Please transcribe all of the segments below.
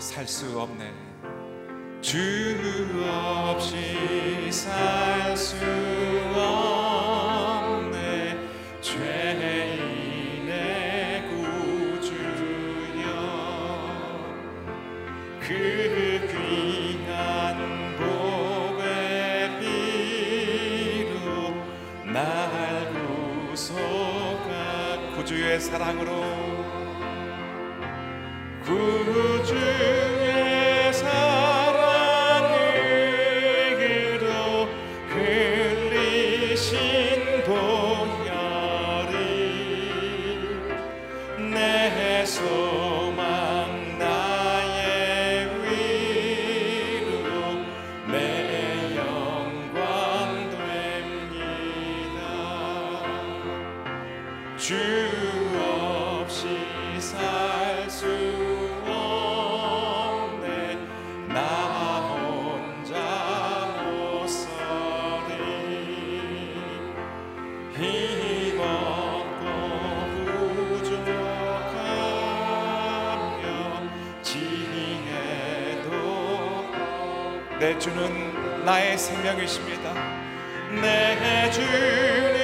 살 수 없네. 주 없이 살 수 없네. 죄인의 구주여 그 귀한 복의 피로 날 구속하 구주의 사랑으로 내 주는 나의 생명이십니다. 내 주는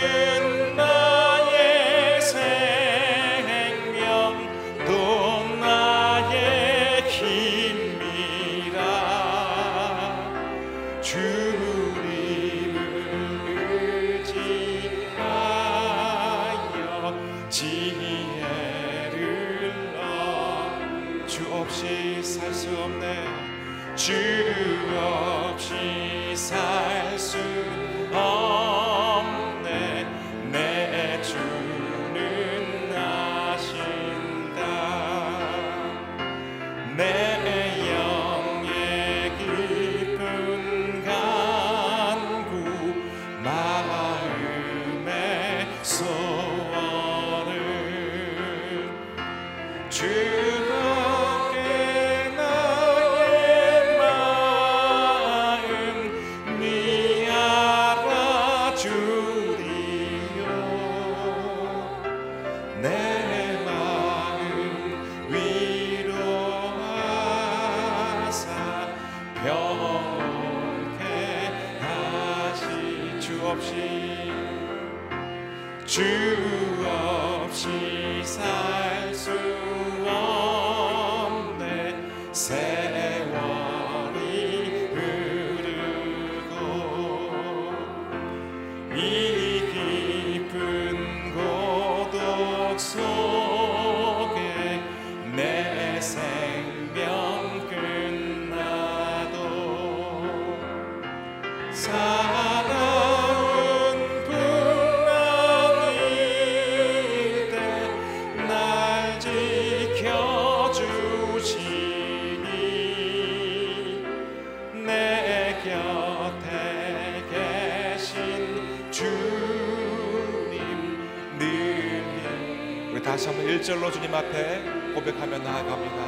1절로 주님 앞에 고백하며 나아갑니다.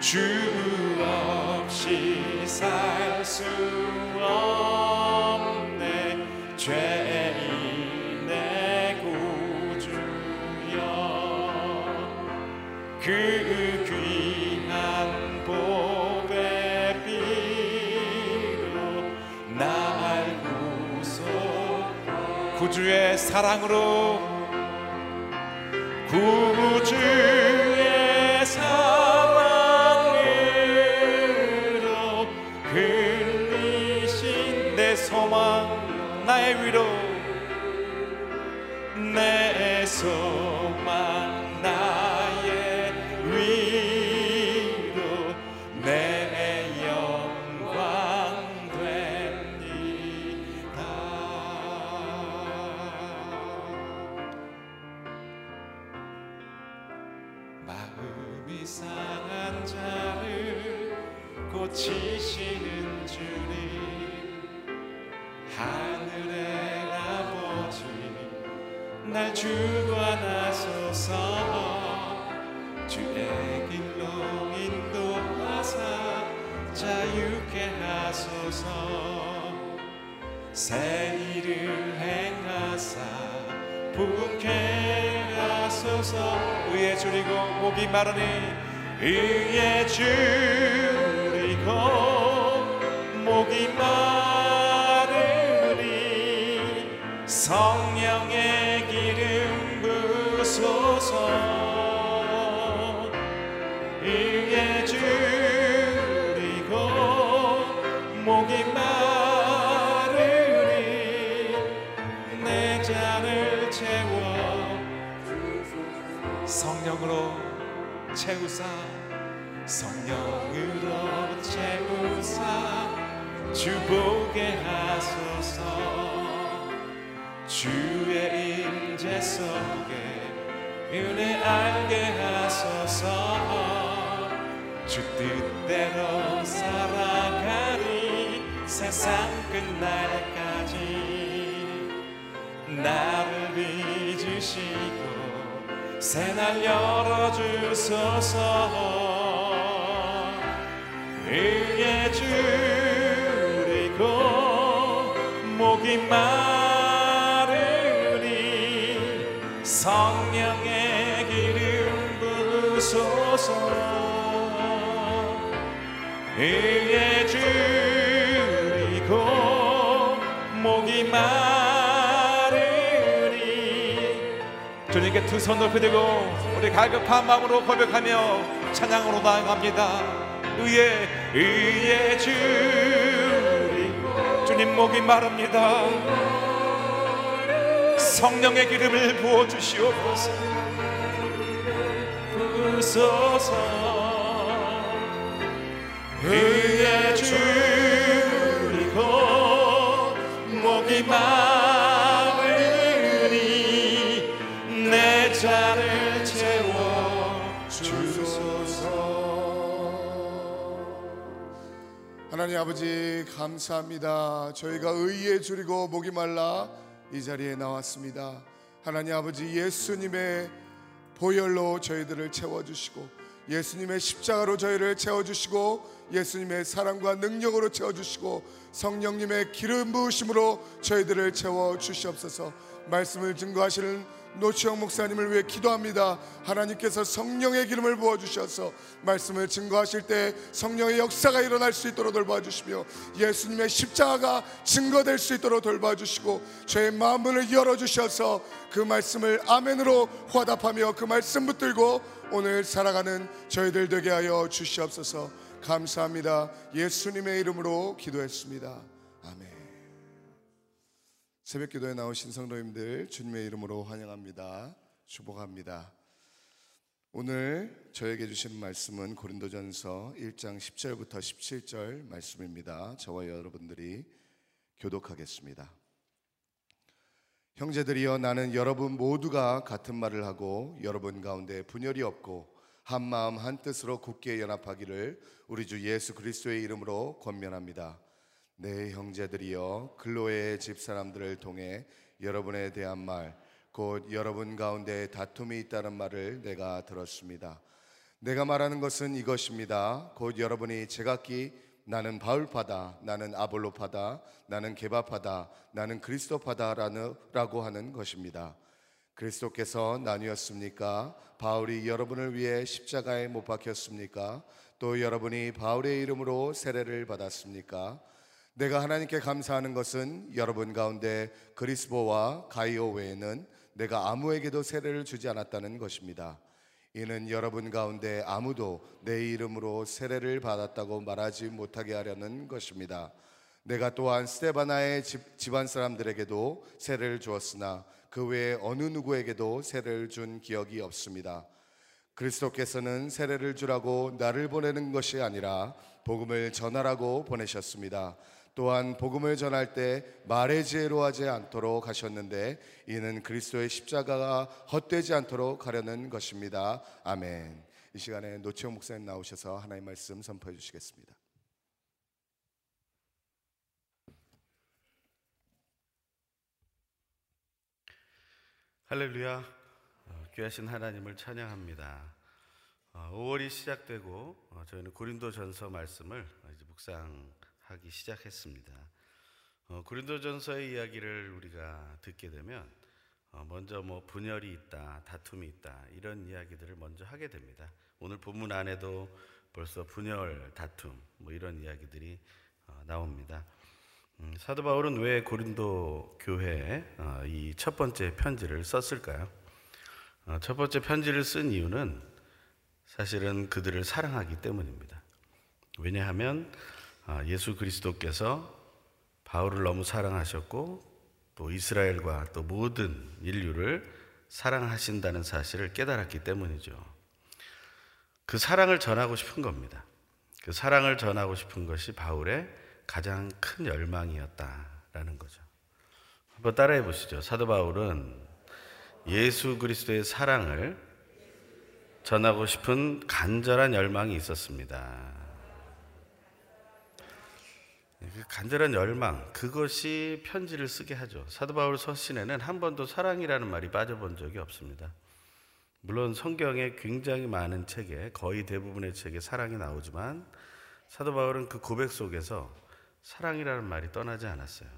주 없이 살 수 없네. 죄인의 구주여. 그 귀한 복의 피로 날 구속 구주의 사랑으로 구주의 사랑으로 흘리신 내 소망 나의 위로 주관하소서. 주의 길로 인도하사 자유케 하소서. 새 일을 행하사 부흥케 하소서. 의에 줄이고 목이 마르니 위에 줄이고 목이 마르니 채우사 성령으로 채우사 주 보게 하소서. 주의 임재 속에 은혜 알게 하소서. 주 뜻대로 살아가리 세상 끝날까지 나를 빚으시고 새날 열어주소서. 위에 줄이고 목이 마르니 성령의 기름 부소서. 위에 줄이고 목이 마르니 주님께 두 손 높이 들고 우리 갈급한 마음으로 고백하며 찬양으로 나아갑니다. 의에 위에 줄이고 주님 목이 마릅니다. 성령의 기름을 부어 주시옵소서. 부소서. 위에 줄 하나님 아버지 감사합니다. 저희가 의에 줄이고 목이 말라 이 자리에 나왔습니다. 하나님 아버지 예수님의 보혈로 저희들을 채워주시고 예수님의 십자가로 저희를 채워주시고 예수님의 사랑과 능력으로 채워주시고 성령님의 기름 부으심으로 저희들을 채워주시옵소서 말씀을 증거하시는 노치영 목사님을 위해 기도합니다. 하나님께서 성령의 기름을 부어 주셔서 말씀을 증거하실 때 성령의 역사가 일어날 수 있도록 돌봐 주시며 예수님의 십자가가 증거될 수 있도록 돌봐 주시고 저의 마음을 열어 주셔서 그 말씀을 아멘으로 화답하며 그 말씀 붙들고 오늘 살아가는 저희들 되게 하여 주시옵소서. 감사합니다. 예수님의 이름으로 기도했습니다. 새벽 기도에 나오신 성도님들 주님의 이름으로 환영합니다. 축복합니다. 오늘 저에게 주신 말씀은 고린도전서 1장 10절부터 17절 말씀입니다. 저와 여러분들이 교독하겠습니다. 형제들이여 나는 여러분 모두가 같은 말을 하고 여러분 가운데 분열이 없고 한 마음 한 뜻으로 굳게 연합하기를 우리 주 예수 그리스도의 이름으로 권면합니다. 내 형제들이여 글로의 집 사람들을 통해 여러분에 대한 말, 곧 여러분 가운데 다툼이 있다는 말을 내가 들었습니다. 내가 말하는 것은 이것입니다. 곧 여러분이 제각기 나는 바울파다, 나는 아볼로파다, 나는 게바파다, 나는 그리스도파다라고 하는 것입니다. 그리스도께서 나뉘었습니까? 바울이 여러분을 위해 십자가에 못 박혔습니까? 또 여러분이 바울의 이름으로 세례를 받았습니까? 내가 하나님께 감사하는 것은 여러분 가운데 그리스보와 가이오 외에는 내가 아무에게도 세례를 주지 않았다는 것입니다. 이는 여러분 가운데 아무도 내 이름으로 세례를 받았다고 말하지 못하게 하려는 것입니다. 내가 또한 스테바나의 집, 집안 사람들에게도 세례를 주었으나 그 외에 어느 누구에게도 세례를 준 기억이 없습니다. 그리스도께서는 세례를 주라고 나를 보내는 것이 아니라 복음을 전하라고 보내셨습니다. 또한 복음을 전할 때 말의 지혜로 하지 않도록 하셨는데 이는 그리스도의 십자가가 헛되지 않도록 하려는 것입니다. 아멘. 이 시간에 노치영 목사님 나오셔서 하나님 말씀 선포해 주시겠습니다. 할렐루야. 어, 귀하신 하나님을 찬양합니다. 어, 5월이 시작되고 어, 저희는 고린도전서 말씀을 묵상 하기 시작했습니다. 어, 고린도전서의 이야기를 우리가 듣게 되면 어, 먼저 뭐 분열이 있다, 다툼이 있다 이런 이야기들을 먼저 하게 됩니다. 오늘 본문 안에도 벌써 분열, 다툼 뭐 이런 이야기들이 어, 나옵니다. 음, 사도 바울은 왜 고린도 교회에 어, 이첫 번째 편지를 썼을까요? 어, 첫 번째 편지를 쓴 이유는 사실은 그들을 사랑하기 때문입니다. 왜냐하면 아, 예수 그리스도께서 바울을 너무 사랑하셨고 또 이스라엘과 또 모든 인류를 사랑하신다는 사실을 깨달았기 때문이죠. 그 사랑을 전하고 싶은 겁니다. 그 사랑을 전하고 싶은 것이 바울의 가장 큰 열망이었다라는 거죠. 한번 따라해 보시죠. 사도 바울은 예수 그리스도의 사랑을 전하고 싶은 간절한 열망이 있었습니다. 그 간절한 열망, 그것이 편지를 쓰게 하죠. 사도 바울 서신에는 한 번도 사랑이라는 말이 빠져본 적이 없습니다. 물론 성경에 굉장히 많은 책에 거의 대부분의 책에 사랑이 나오지만 사도 바울은 그 고백 속에서 사랑이라는 말이 떠나지 않았어요.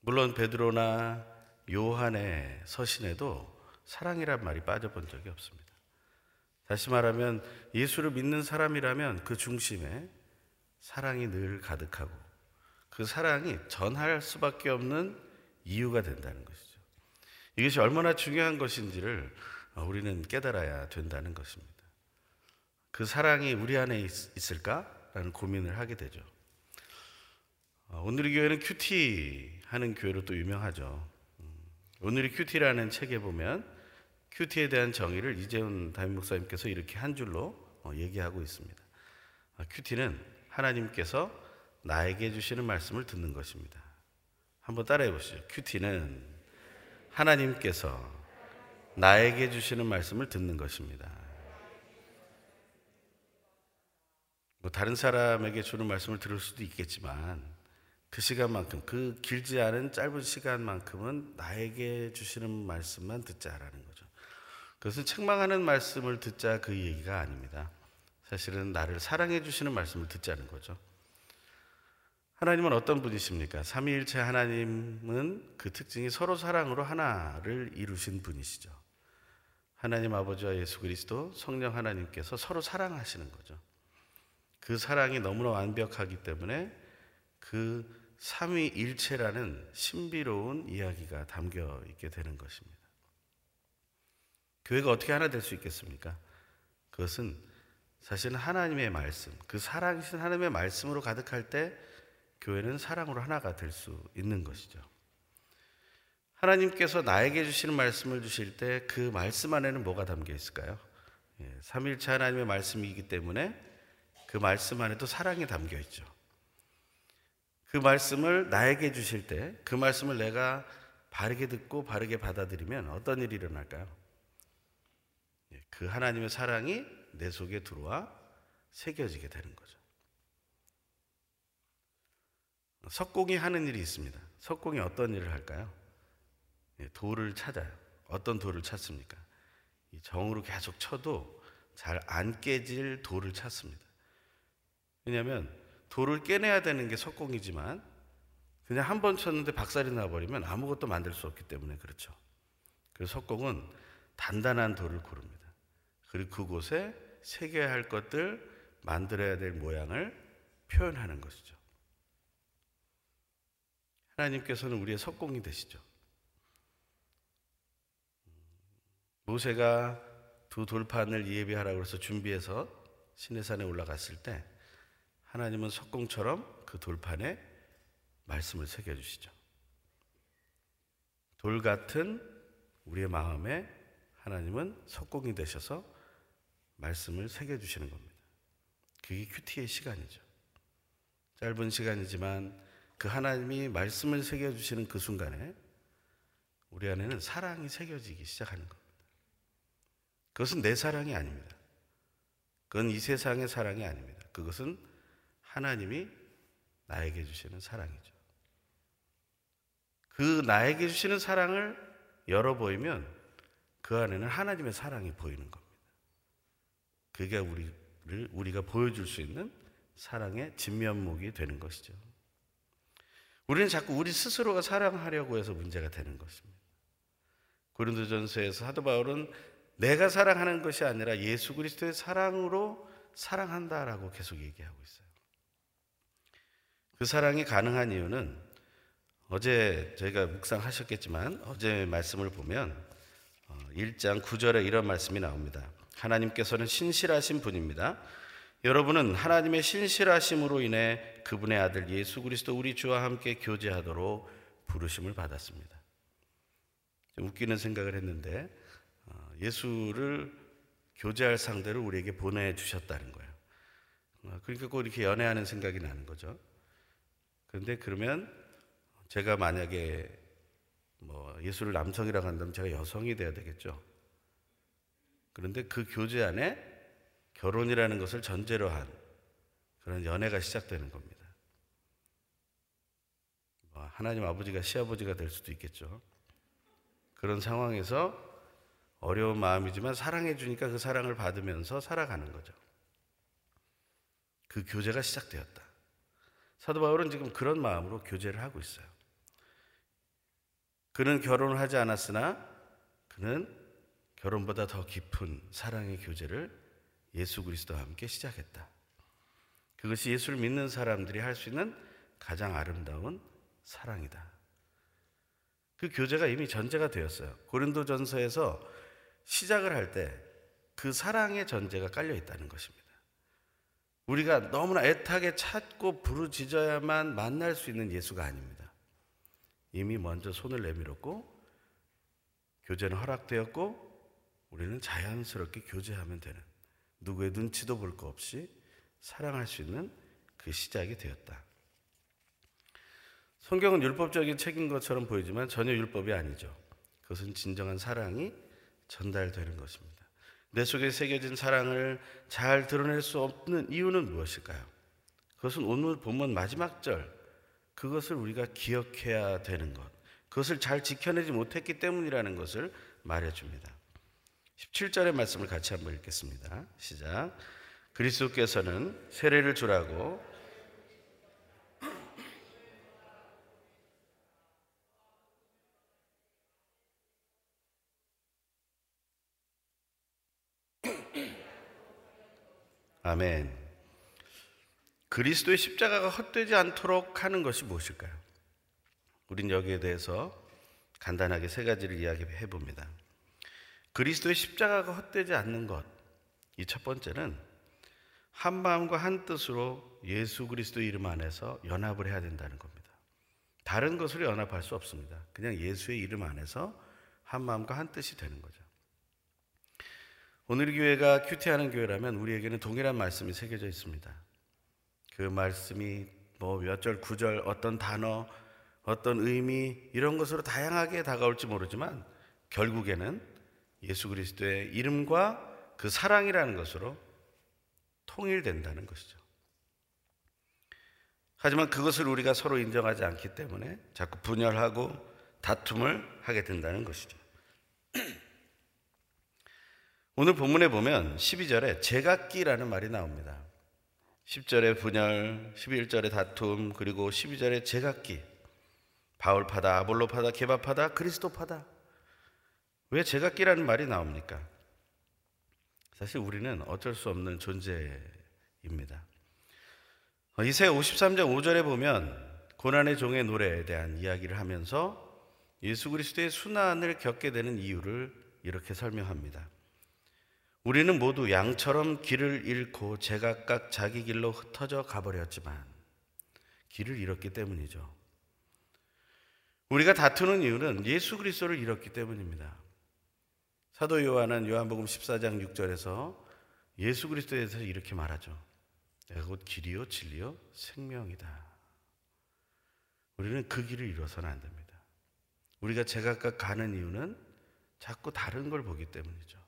물론 베드로나 요한의 서신에도 사랑이란 말이 빠져본 적이 없습니다. 다시 말하면 예수를 믿는 사람이라면 그 중심에 사랑이 늘 가득하고 그 사랑이 전할 수밖에 없는 이유가 된다는 것이죠. 이것이 얼마나 중요한 것인지를 우리는 깨달아야 된다는 것입니다. 그 사랑이 우리 안에 있, 을까라는 고민을 하게 되죠. 어, 온누리 교회는 큐티 하는 교회로 또 유명하죠. 음, 오늘의 큐티라는 책에 보면 큐티에 대한 정의를 이재훈 담임 목사님께서 이렇게 한 줄로 어, 얘기하고 있습니다. 어, 큐티는 하나님께서 나에게 주시는 말씀을 듣는 것입니다. 한번 따라해 보시죠. 큐티는 하나님께서 나에게 주시는 말씀을 듣는 것입니다. 뭐 다른 사람에게 주는 말씀을 들을 수도 있겠지만 그 시간만큼 그 길지 않은 짧은 시간만큼은 나에게 주시는 말씀만 듣자라는 거죠. 그것은 책망하는 말씀을 듣자 그 얘기가 아닙니다. 사실은 나를 사랑해 주시는 말씀을 듣자는 거죠. 하나님은 어떤 분이십니까? 삼위일체 하나님은 그 특징이 서로 사랑으로 하나를 이루신 분이시죠. 하나님 아버지와 예수 그리스도 성령 하나님께서 서로 사랑하시는 거죠. 그 사랑이 너무나 완벽하기 때문에 그 삼위일체라는 신비로운 이야기가 담겨 있게 되는 것입니다. 교회가 어떻게 하나 될 수 있겠습니까? 그것은 사실은 하나님의 말씀, 그 사랑이신 하나님의 말씀으로 가득할 때 교회는 사랑으로 하나가 될 수 있는 것이죠. 하나님께서 나에게 주시는 말씀을 주실 때 그 말씀 안에는 뭐가 담겨 있을까요? 예, 삼일체 하나님의 말씀이기 때문에 그 말씀 안에도 사랑이 담겨 있죠. 그 말씀을 나에게 주실 때 그 말씀을 내가 바르게 듣고 바르게 받아들이면 어떤 일이 일어날까요? 예, 그 하나님의 사랑이 내 속에 들어와 새겨지게 되는 거죠. 석공이 하는 일이 있습니다. 석공이 어떤 일을 할까요? 예, 돌을 찾아요. 어떤 돌을 찾습니까? 정으로 계속 쳐도 잘 안 깨질 돌을 찾습니다. 왜냐하면 돌을 깨내야 되는 게 석공이지만 그냥 한 번 쳤는데 박살이 나버리면 아무것도 만들 수 없기 때문에 그렇죠. 그래서 석공은 단단한 돌을 고릅니다. 그리고 그곳에 새겨야 할 것들, 만들어야 될 모양을 표현하는 것이죠. 하나님께서는 우리의 석공이 되시죠. 모세가 두 돌판을 예비하라고 해서 준비해서 시내산에 올라갔을 때 하나님은 석공처럼 그 돌판에 말씀을 새겨 주시죠. 돌 같은 우리의 마음에 하나님은 석공이 되셔서 말씀을 새겨주시는 겁니다. 그게 큐티의 시간이죠. 짧은 시간이지만 그 하나님이 말씀을 새겨주시는 그 순간에 우리 안에는 사랑이 새겨지기 시작하는 겁니다. 그것은 내 사랑이 아닙니다. 그건 이 세상의 사랑이 아닙니다. 그것은 하나님이 나에게 주시는 사랑이죠. 그 나에게 주시는 사랑을 열어 보이면 그 안에는 하나님의 사랑이 보이는 겁니다. 그게 우리를 우리가 보여줄 수 있는 사랑의 진면목이 되는 것이죠. 우리는 자꾸 우리 스스로가 사랑하려고 해서 문제가 되는 것입니다. 고린도전서에서 사도 바울은 내가 사랑하는 것이 아니라 예수 그리스도의 사랑으로 사랑한다라고 계속 얘기하고 있어요. 그 사랑이 가능한 이유는 어제 저희가 묵상하셨겠지만 어제 말씀을 보면 1장 9절에 이런 말씀이 나옵니다. 하나님께서는 신실하신 분입니다. 여러분은 하나님의 신실하심으로 인해 그분의 아들 예수 그리스도 우리 주와 함께 교제하도록 부르심을 받았습니다. 좀 웃기는 생각을 했는데 어, 예수를 교제할 상대를 우리에게 보내주셨다는 거예요. 어, 그러니까 꼭 이렇게 연애하는 생각이 나는 거죠. 그런데 그러면 제가 만약에 뭐 예수를 남성이라고 한다면 제가 여성이 돼야 되겠죠. 그런데 그 교제 안에 결혼이라는 것을 전제로 한 그런 연애가 시작되는 겁니다. 뭐 하나님 아버지가 시아버지가 될 수도 있겠죠. 그런 상황에서 어려운 마음이지만 사랑해 주니까 그 사랑을 받으면서 살아가는 거죠. 그 교제가 시작되었다. 사도 바울은 지금 그런 마음으로 교제를 하고 있어요. 그는 결혼을 하지 않았으나 그는 결혼보다 더 깊은 사랑의 교제를 예수 그리스도와 함께 시작했다. 그것이 예수를 믿는 사람들이 할 수 있는 가장 아름다운 사랑이다. 그 교제가 이미 전제가 되었어요. 고린도전서에서 시작을 할 때 그 사랑의 전제가 깔려 있다는 것입니다. 우리가 너무나 애타게 찾고 부르짖어야만 만날 수 있는 예수가 아닙니다. 이미 먼저 손을 내밀었고 교제는 허락되었고 우리는 자연스럽게 교제하면 되는 누구의 눈치도 볼 거 없이 사랑할 수 있는 그 시작이 되었다. 성경은 율법적인 책인 것처럼 보이지만 전혀 율법이 아니죠. 그것은 진정한 사랑이 전달되는 것입니다. 내 속에 새겨진 사랑을 잘 드러낼 수 없는 이유는 무엇일까요? 그것은 오늘 본문 마지막 절, 그것을 우리가 기억해야 되는 것, 그것을 잘 지켜내지 못했기 때문이라는 것을 말해줍니다. 17절의 말씀을 같이 한번 읽겠습니다. 시작. 그리스도께서는 세례를 주라고 아멘. 그리스도의 십자가가 헛되지 않도록 하는 것이 무엇일까요? 우린 여기에 대해서 간단하게 세 가지를 이야기해 봅니다. 그리스도의 십자가가 헛되지 않는 것. 이 첫 번째는 한 마음과 한 뜻으로 예수 그리스도 이름 안에서 연합을 해야 된다는 겁니다. 다른 것으로 연합할 수 없습니다. 그냥 예수의 이름 안에서 한 마음과 한 뜻이 되는 거죠. 오늘 교회가 큐티하는 교회라면 우리에게는 동일한 말씀이 새겨져 있습니다. 그 말씀이 뭐 몇 절, 구절, 어떤 단어, 어떤 의미 이런 것으로 다양하게 다가올지 모르지만 결국에는 예수 그리스도의 이름과 그 사랑이라는 것으로 통일된다는 것이죠. 하지만 그것을 우리가 서로 인정하지 않기 때문에 자꾸 분열하고 다툼을 하게 된다는 것이죠. 오늘 본문에 보면 12절에 제각기라는 말이 나옵니다. 10절에 분열, 11절에 다툼, 그리고 12절에 제각기. 바울파다, 아볼로파다, 개바파다, 그리스도파다. 왜 제각기라는 말이 나옵니까? 사실 우리는 어쩔 수 없는 존재입니다. 이세 53장 5절에 보면 고난의 종의 노래에 대한 이야기를 하면서 예수 그리스도의 순환을 겪게 되는 이유를 이렇게 설명합니다. 우리는 모두 양처럼 길을 잃고 제각각 자기 길로 흩어져 가버렸지만 길을 잃었기 때문이죠. 우리가 다투는 이유는 예수 그리스도를 잃었기 때문입니다. 사도 요한은 요한복음 14장 6절에서 예수 그리스도에 대해서 이렇게 말하죠. 내가 곧 길이요 진리요 생명이다. 우리는 그 길을 잃어서는 안 됩니다. 우리가 제각각 가는 이유는 자꾸 다른 걸 보기 때문이죠.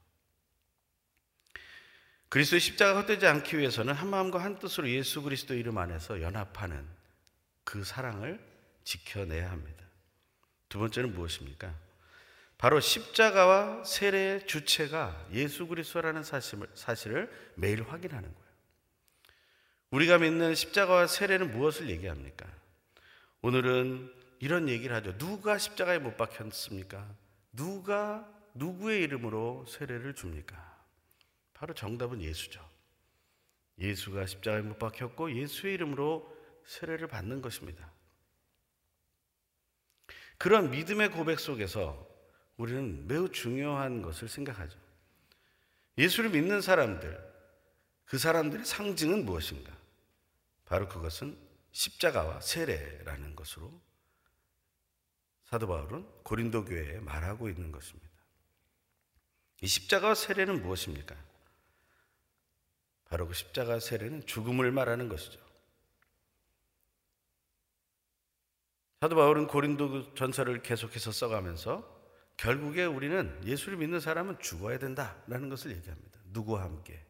그리스도의 십자가 헛되지 않기 위해서는 한 마음과 한 뜻으로 예수 그리스도 이름 안에서 연합하는 그 사랑을 지켜내야 합니다. 두 번째는 무엇입니까? 바로 십자가와 세례의 주체가 예수 그리스도라는 사실을, 사실을 매일 확인하는 거예요. 우리가 믿는 십자가와 세례는 무엇을 얘기합니까? 오늘은 이런 얘기를 하죠. 누가 십자가에 못 박혔습니까? 누가 누구의 이름으로 세례를 줍니까? 바로 정답은 예수죠. 예수가 십자가에 못 박혔고 예수의 이름으로 세례를 받는 것입니다. 그런 믿음의 고백 속에서 우리는 매우 중요한 것을 생각하죠. 예수를 믿는 사람들, 그 사람들의 상징은 무엇인가? 바로 그것은 십자가와 세례라는 것으로 사도 바울은 고린도 교회에 말하고 있는 것입니다. 이 십자가와 세례는 무엇입니까? 바로 그 십자가 세례는 죽음을 말하는 것이죠. 사도 바울은 고린도 전서를 계속해서 써가면서 결국에 우리는 예수를 믿는 사람은 죽어야 된다라는 것을 얘기합니다. 누구와 함께?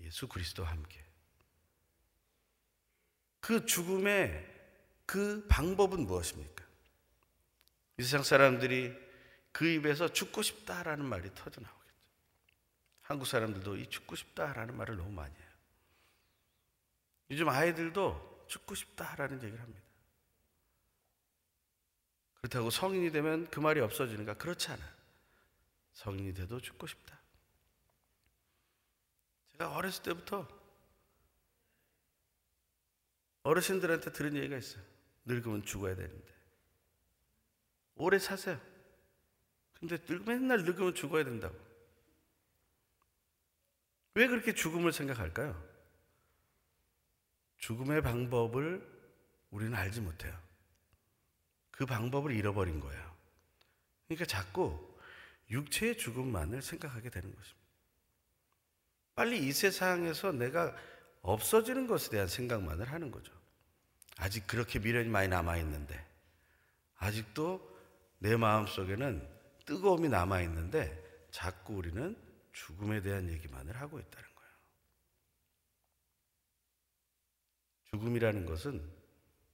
예수 그리스도와 함께. 그 죽음의 그 방법은 무엇입니까? 이 세상 사람들이 그 입에서 죽고 싶다라는 말이 터져 나오겠죠. 한국 사람들도 이 죽고 싶다라는 말을 너무 많이 해요. 요즘 아이들도 죽고 싶다라는 얘기를 합니다. 그렇다고 성인이 되면 그 말이 없어지는가? 그렇지 않아. 성인이 돼도 죽고 싶다. 제가 어렸을 때부터 어르신들한테 들은 얘기가 있어요. 늙으면 죽어야 되는데. 오래 사세요. 근데 맨날 늙으면 죽어야 된다고. 왜 그렇게 죽음을 생각할까요? 죽음의 방법을 우리는 알지 못해요. 그 방법을 잃어버린 거예요. 그러니까 자꾸 육체의 죽음만을 생각하게 되는 것입니다. 빨리 이 세상에서 내가 없어지는 것에 대한 생각만을 하는 거죠. 아직 그렇게 미련이 많이 남아있는데, 아직도 내 마음 속에는 뜨거움이 남아있는데, 자꾸 우리는 죽음에 대한 얘기만을 하고 있다는 거예요. 죽음이라는 것은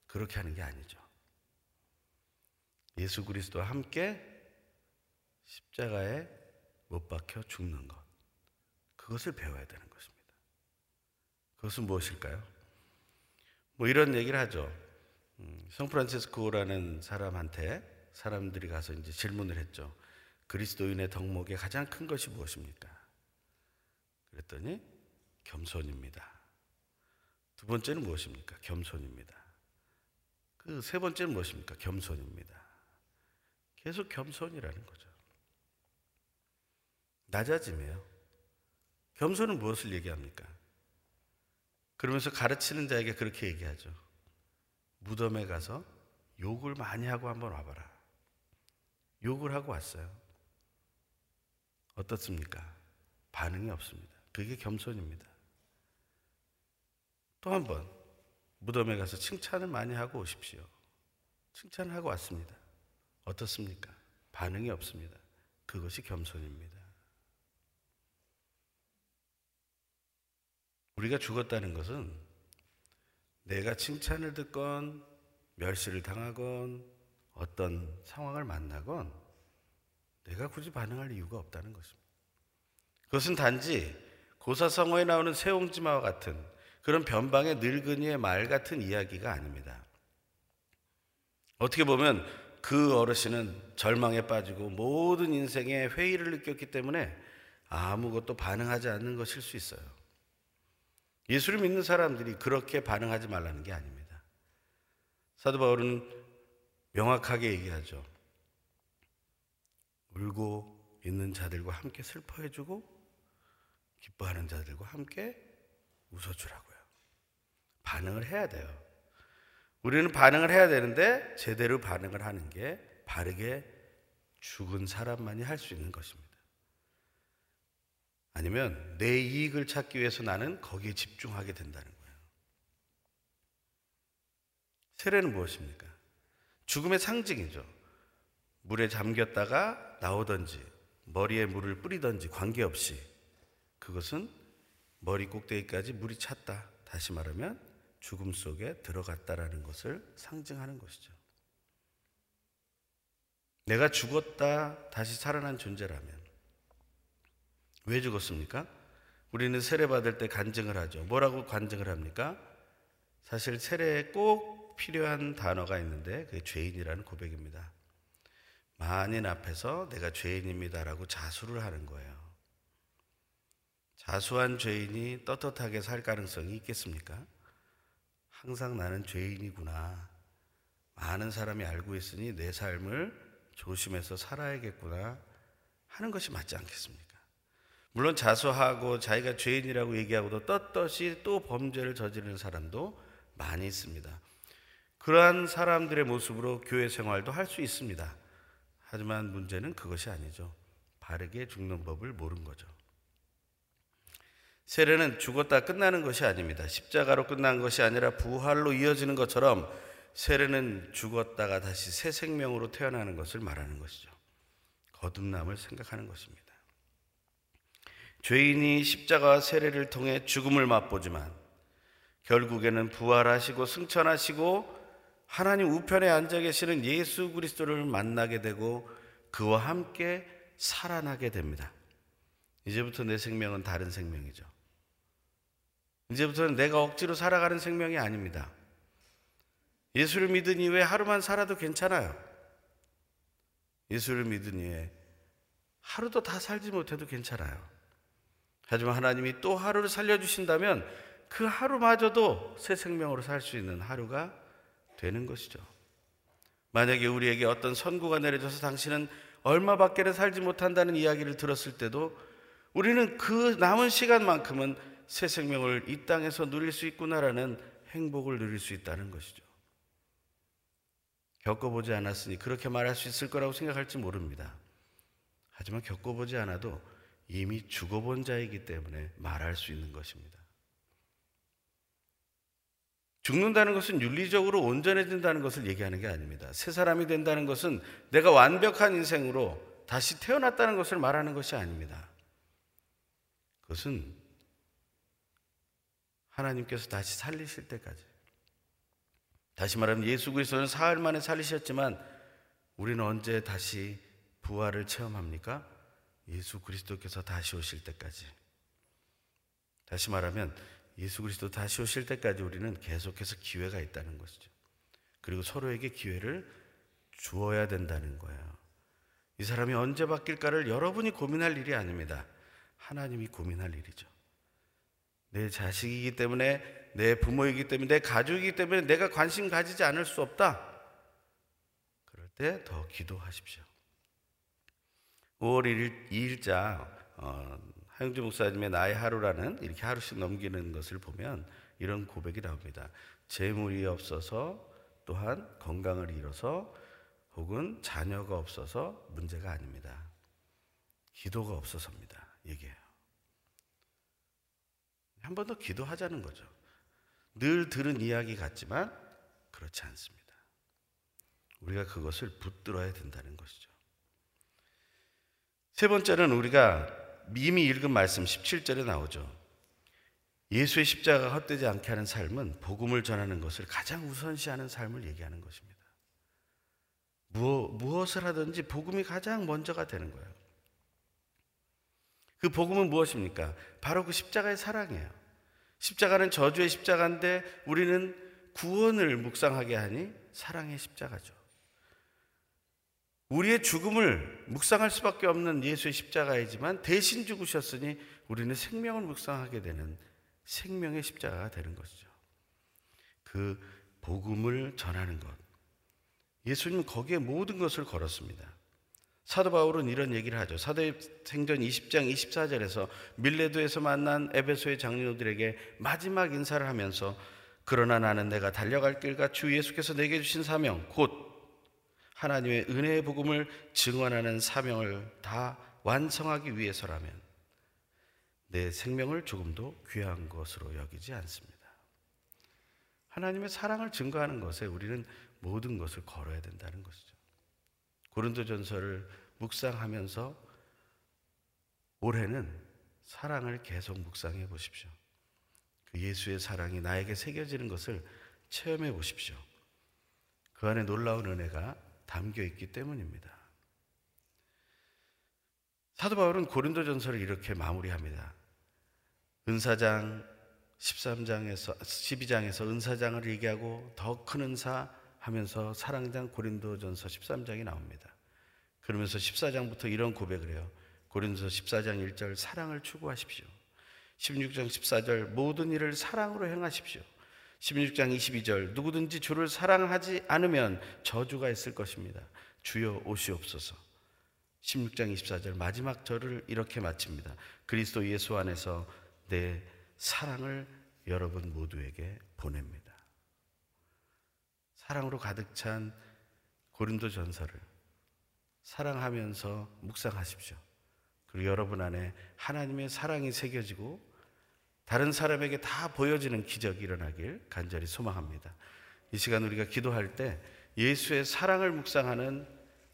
그렇게 하는 게 아니죠. 예수 그리스도와 함께 십자가에 못 박혀 죽는 것. 그것을 배워야 되는 것입니다. 그것은 무엇일까요? 뭐 이런 얘기를 하죠. 음, 성프란체스코라는 사람한테 사람들이 가서 이제 질문을 했죠. 그리스도인의 덕목에 가장 큰 것이 무엇입니까? 그랬더니 겸손입니다. 두 번째는 무엇입니까? 겸손입니다. 그 세 번째는 무엇입니까? 겸손입니다. 계속 겸손이라는 거죠. 낮아짐이에요. 겸손은 무엇을 얘기합니까? 그러면서 가르치는 자에게 그렇게 얘기하죠. 무덤에 가서 욕을 많이 하고 한번 와봐라. 욕을 하고 왔어요. 어떻습니까? 반응이 없습니다. 그게 겸손입니다. 또 한 번 무덤에 가서 칭찬을 많이 하고 오십시오. 칭찬하고 왔습니다. 어떻습니까? 반응이 없습니다. 그것이 겸손입니다. 우리가 죽었다는 것은 내가 칭찬을 듣건 멸시를 당하건 어떤 상황을 만나건 내가 굳이 반응할 이유가 없다는 것입니다. 그것은 단지 고사성어에 나오는 세옹지마와 같은 그런 변방의 늙은이의 말 같은 이야기가 아닙니다. 어떻게 보면 그 어르신은 절망에 빠지고 모든 인생에 회의를 느꼈기 때문에 아무것도 반응하지 않는 것일 수 있어요. 예수를 믿는 사람들이 그렇게 반응하지 말라는 게 아닙니다. 사도 바울은 명확하게 얘기하죠. 울고 있는 자들과 함께 슬퍼해주고 기뻐하는 자들과 함께 웃어주라고요. 반응을 해야 돼요. 우리는 반응을 해야 되는데 제대로 반응을 하는 게 바르게 죽은 사람만이 할 수 있는 것입니다. 아니면 내 이익을 찾기 위해서 나는 거기에 집중하게 된다는 거예요. 세례는 무엇입니까? 죽음의 상징이죠. 물에 잠겼다가 나오든지 머리에 물을 뿌리든지 관계없이 그것은 머리 꼭대기까지 물이 찼다. 다시 말하면 죽음 속에 들어갔다라는 것을 상징하는 것이죠. 내가 죽었다 다시 살아난 존재라면 왜 죽었습니까? 우리는 세례 받을 때 간증을 하죠. 뭐라고 간증을 합니까? 사실 세례에 꼭 필요한 단어가 있는데 그게 죄인이라는 고백입니다. 만인 앞에서 내가 죄인입니다라고 자수를 하는 거예요. 자수한 죄인이 떳떳하게 살 가능성이 있겠습니까? 항상 나는 죄인이구나. 많은 사람이 알고 있으니 내 삶을 조심해서 살아야겠구나 하는 것이 맞지 않겠습니까? 물론 자수하고 자기가 죄인이라고 얘기하고도 떳떳이 또 범죄를 저지르는 사람도 많이 있습니다. 그러한 사람들의 모습으로 교회 생활도 할 수 있습니다. 하지만 문제는 그것이 아니죠. 바르게 죽는 법을 모른 거죠. 세례는 죽었다 끝나는 것이 아닙니다. 십자가로 끝난 것이 아니라 부활로 이어지는 것처럼 세례는 죽었다가 다시 새 생명으로 태어나는 것을 말하는 것이죠. 거듭남을 생각하는 것입니다. 죄인이 십자가 세례를 통해 죽음을 맛보지만 결국에는 부활하시고 승천하시고 하나님 우편에 앉아 계시는 예수 그리스도를 만나게 되고 그와 함께 살아나게 됩니다. 이제부터 내 생명은 다른 생명이죠. 이제부터는 내가 억지로 살아가는 생명이 아닙니다. 예수를 믿은 이후에 하루만 살아도 괜찮아요. 예수를 믿은 이후에 하루도 다 살지 못해도 괜찮아요. 하지만 하나님이 또 하루를 살려주신다면 그 하루마저도 새 생명으로 살 수 있는 하루가 되는 것이죠. 만약에 우리에게 어떤 선고가 내려져서 당신은 얼마밖에는 살지 못한다는 이야기를 들었을 때도 우리는 그 남은 시간만큼은 새 생명을 이 땅에서 누릴 수 있구나라는 행복을 누릴 수 있다는 것이죠. 겪어보지 않았으니 그렇게 말할 수 있을 거라고 생각할지 모릅니다. 하지만 겪어보지 않아도 이미 죽어본 자이기 때문에 말할 수 있는 것입니다. 죽는다는 것은 윤리적으로 온전해진다는 것을 얘기하는 게 아닙니다. 새 사람이 된다는 것은 내가 완벽한 인생으로 다시 태어났다는 것을 말하는 것이 아닙니다. 그것은 하나님께서 다시 살리실 때까지. 다시 말하면 예수 그리스도는 사흘 만에 살리셨지만 우리는 언제 다시 부활을 체험합니까? 예수 그리스도께서 다시 오실 때까지. 다시 말하면 예수 그리스도 다시 오실 때까지 우리는 계속해서 기회가 있다는 것이죠. 그리고 서로에게 기회를 주어야 된다는 거예요. 이 사람이 언제 바뀔까를 여러분이 고민할 일이 아닙니다. 하나님이 고민할 일이죠. 내 자식이기 때문에, 내 부모이기 때문에, 내 가족이기 때문에 내가 관심 가지지 않을 수 없다. 그럴 때 더 기도하십시오. 5월 1일, 2일자 어, 하영주 목사님의 나의 하루라는 이렇게 하루씩 넘기는 것을 보면 이런 고백이 나옵니다. 재물이 없어서 또한 건강을 잃어서 혹은 자녀가 없어서 문제가 아닙니다. 기도가 없어서입니다. 얘기해요. 한 번 더 기도하자는 거죠. 늘 들은 이야기 같지만 그렇지 않습니다. 우리가 그것을 붙들어야 된다는 것이죠. 세 번째는 우리가 이미 읽은 말씀 17절에 나오죠. 예수의 십자가가 헛되지 않게 하는 삶은 복음을 전하는 것을 가장 우선시하는 삶을 얘기하는 것입니다. 무엇을 하든지 복음이 가장 먼저가 되는 거예요. 그 복음은 무엇입니까? 바로 그 십자가의 사랑이에요. 십자가는 저주의 십자가인데 우리는 구원을 묵상하게 하니 사랑의 십자가죠. 우리의 죽음을 묵상할 수밖에 없는 예수의 십자가이지만 대신 죽으셨으니 우리는 생명을 묵상하게 되는 생명의 십자가가 되는 것이죠. 그 복음을 전하는 것. 예수님은 거기에 모든 것을 걸었습니다. 사도 바울은 이런 얘기를 하죠. 사도행전 20장 24절에서 밀레도에서 만난 에베소의 장로들에게 마지막 인사를 하면서 그러나 나는 내가 달려갈 길과 주 예수께서 내게 주신 사명 곧 하나님의 은혜의 복음을 증언하는 사명을 다 완성하기 위해서라면 내 생명을 조금도 귀한 것으로 여기지 않습니다. 하나님의 사랑을 증거하는 것에 우리는 모든 것을 걸어야 된다는 것이죠. 고린도전서를 묵상하면서 올해는 사랑을 계속 묵상해 보십시오. 그 예수의 사랑이 나에게 새겨지는 것을 체험해 보십시오. 그 안에 놀라운 은혜가 담겨 있기 때문입니다. 사도 바울은 고린도전서를 이렇게 마무리합니다. 은사장 13장에서 12장에서 은사장을 얘기하고 더 큰 은사 하면서 사랑장 고린도전서 13장이 나옵니다. 그러면서 14장부터 이런 고백을 해요. 고린도서 14장 1절 사랑을 추구하십시오. 16장 14절 모든 일을 사랑으로 행하십시오. 16장 22절 누구든지 주를 사랑하지 않으면 저주가 있을 것입니다. 주여 오시옵소서. 16장 24절 마지막 절을 이렇게 마칩니다. 그리스도 예수 안에서 내 사랑을 여러분 모두에게 보냅니다. 사랑으로 가득 찬 고린도 전서를 사랑하면서 묵상하십시오. 그리고 여러분 안에 하나님의 사랑이 새겨지고 다른 사람에게 다 보여지는 기적이 일어나길 간절히 소망합니다. 이 시간 우리가 기도할 때 예수의 사랑을 묵상하는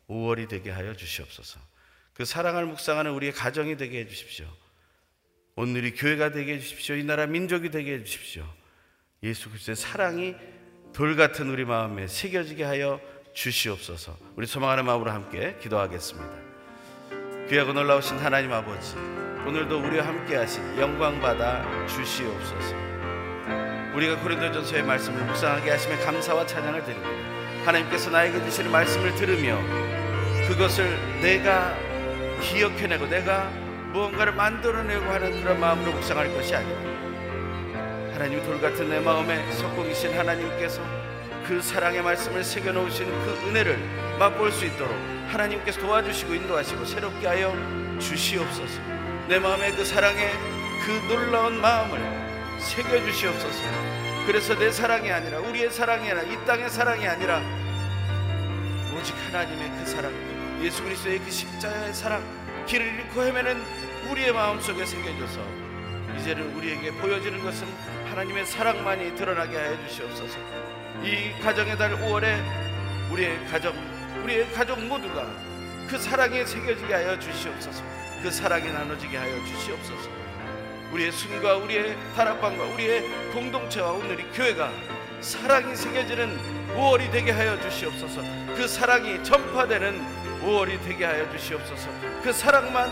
5월이 되게 하여 주시옵소서. 그 사랑을 묵상하는 우리의 가정이 되게 해 주십시오. 오늘이 교회가 되게 해 주십시오. 이 나라 민족이 되게 해 주십시오. 예수 그리스도의 사랑이 돌 같은 우리 마음에 새겨지게 하여 주시옵소서. 우리 소망하는 마음으로 함께 기도하겠습니다. 귀하고 놀라우신 하나님 아버지, 오늘도 우리와 함께 하신 영광 받아 주시옵소서. 우리가 고린도전서의 말씀을 묵상하게 하심에 감사와 찬양을 드립니다. 하나님께서 나에게 주시는 말씀을 들으며 그것을 내가 기억해내고 내가 무언가를 만들어내고 하는 그런 마음으로 묵상할 것이 아니라 하나님 돌 같은 내 마음에 속공이신 하나님께서 그 사랑의 말씀을 새겨 놓으신 그 은혜를 맛볼 수 있도록 하나님께서 도와주시고 인도하시고 새롭게 하여 주시옵소서. 내 마음에 그 사랑의 그 놀라운 마음을 새겨 주시옵소서. 그래서 내 사랑이 아니라 우리의 사랑이 아니라 이 땅의 사랑이 아니라 오직 하나님의 그 사랑, 예수 그리스도의 그 십자가의 사랑, 길을 잃고 헤매는 우리의 마음 속에 새겨져서 이제는 우리에게 보여지는 것은 하나님의 사랑만이 드러나게 하여 주시옵소서. 이 가정의 달 5월에 우리의 가정, 우리의 가족 모두가 그 사랑에 새겨지게 하여 주시옵소서. 그 사랑이 나눠지게 하여 주시옵소서. 우리의 순과 우리의 다락방과 우리의 공동체와 오늘 이 교회가 사랑이 새겨지는 5월이 되게 하여 주시옵소서. 그 사랑이 전파되는 5월이 되게 하여 주시옵소서. 그 사랑만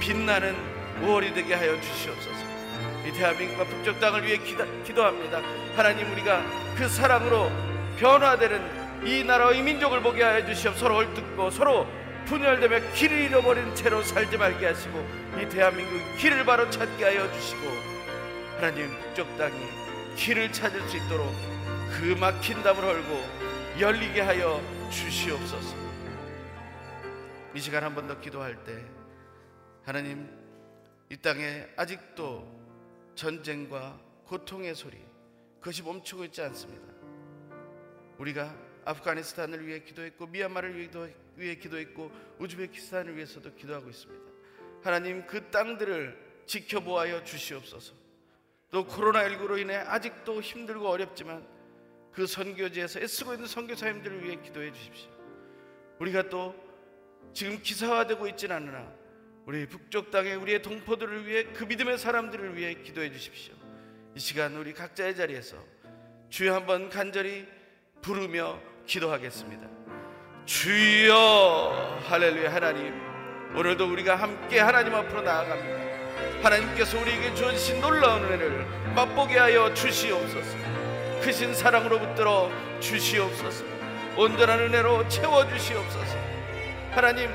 빛나는 5월이 되게 하여 주시옵소서. 이 대한민국과 북쪽 땅을 위해 기다, 기도합니다. 하나님 우리가 그 사랑으로 변화되는 이 나라의 민족을 보게 하여 주시옵 서로 얼뜯고 서로 분열되며 길을 잃어버린 채로 살지 말게 하시고 이 대한민국 길을 바로 찾게 하여 주시고 하나님 북쪽 땅이 길을 찾을 수 있도록 그 막힌 담을 헐고 열리게 하여 주시옵소서 이 시간 한 번 더 기도할 때 하나님 이 땅에 아직도 전쟁과 고통의 소리 그것이 멈추고 있지 않습니다. 우리가 아프가니스탄을 위해 기도했고 미얀마를 위해, 기도했고 우즈베키스탄을 위해서도 기도하고 있습니다. 하나님 그 땅들을 지켜보아여 주시옵소서. 또 코로나19로 인해 아직도 힘들고 어렵지만 그 선교지에서 애쓰고 있는 선교사님들을 위해 기도해 주십시오. 우리가 또 지금 기사화되고 있지는 않으나 우리 북쪽 땅에 우리의 동포들을 위해 그 믿음의 사람들을 위해 기도해 주십시오. 이 시간 우리 각자의 자리에서 주여 한번 간절히 부르며 기도하겠습니다. 주여 할렐루야 하나님 오늘도 우리가 함께 하나님 앞으로 나아갑니다. 하나님께서 우리에게 주신 놀라운 은혜를 맛보게 하여 주시옵소서. 크신 사랑으로 붙들어 주시옵소서. 온전한 은혜로 채워 주시옵소서. 하나님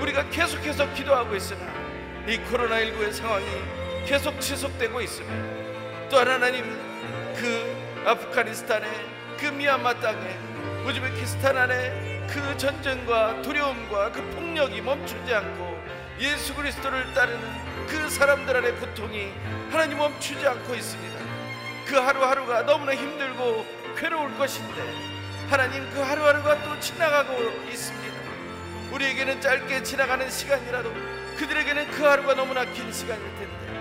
우리가 계속해서 기도하고 있으나 이 코로나19의 상황이 계속 지속되고 있으며 또 하나님 그 아프가니스탄의 그 미얀마 땅에 우즈베키스탄 안에 그 전쟁과 두려움과 그 폭력이 멈추지 않고 예수 그리스도를 따르는 그 사람들 안의 고통이 하나님 멈추지 않고 있습니다. 그 하루하루가 너무나 힘들고 괴로울 것인데 하나님 그 하루하루가 또 지나가고 있습니다. 우리에게는 짧게 지나가는 시간이라도 그들에게는 그 하루가 너무나 긴 시간일 텐데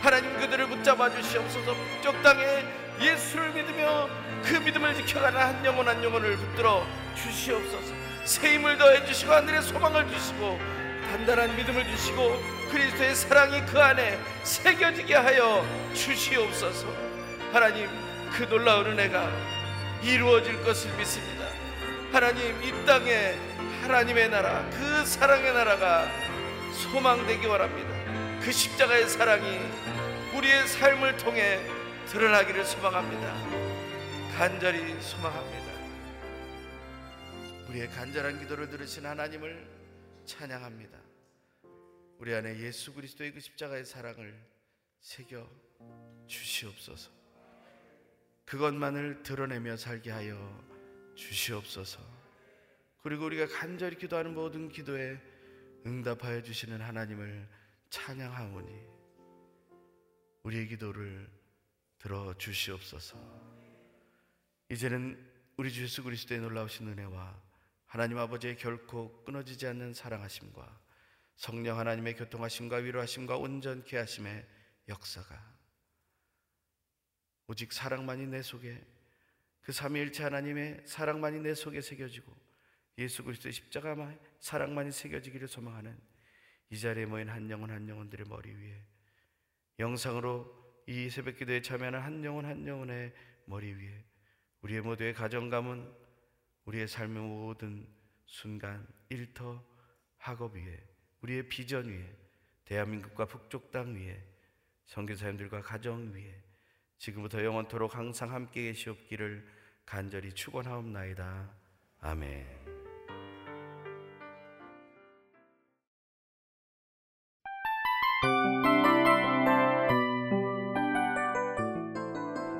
하나님 그들을 붙잡아 주시옵소서. 북쪽 땅에 예수를 믿으며 그 믿음을 지켜가는 한 영혼 한 영혼을 붙들어 주시옵소서. 새 힘을 더해 주시고 하늘의 소망을 주시고 단단한 믿음을 주시고 그리스도의 사랑이 그 안에 새겨지게 하여 주시옵소서. 하나님 그 놀라운 은혜가 이루어질 것을 믿습니다. 하나님 이 땅에 하나님의 나라 그 사랑의 나라가 소망되기 바랍니다 그 십자가의 사랑이 우리의 삶을 통해 드러나기를 소망합니다 간절히 소망합니다 우리의 간절한 기도를 들으신 하나님을 찬양합니다. 우리 안에 예수 그리스도의 그 십자가의 사랑을 새겨 주시옵소서. 그것만을 드러내며 살게 하여 주시옵소서. 그리고 우리가 간절히 기도하는 모든 기도에 응답하여 주시는 하나님을 찬양하오니 우리의 기도를 들어 주시옵소서. 이제는 우리 주 예수 그리스도의 놀라우신 은혜와 하나님 아버지의 결코 끊어지지 않는 사랑하심과 성령 하나님의 교통하심과 위로하심과 온전케 하심의 역사가 오직 사랑만이 내 속에 그 삼위일체 하나님의 사랑만이 내 속에 새겨지고 예수 그리스도의 십자가만 사랑만이 새겨지기를 소망하는 이 자리에 모인 한 영혼 한 영혼들의 머리 위에 영상으로 이 새벽 기도에 참여하는 한 영혼 한 영혼의 머리 위에 우리의 모두의 가정 가문 우리의 삶의 모든 순간 일터 학업 위에 우리의 비전 위에 대한민국과 북쪽 땅 위에 선교사님들과 가정 위에 지금부터 영원토록 항상 함께 계시옵기를 간절히 축원하옵나이다. 아멘.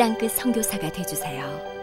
땅끝 선교사가 되주세요.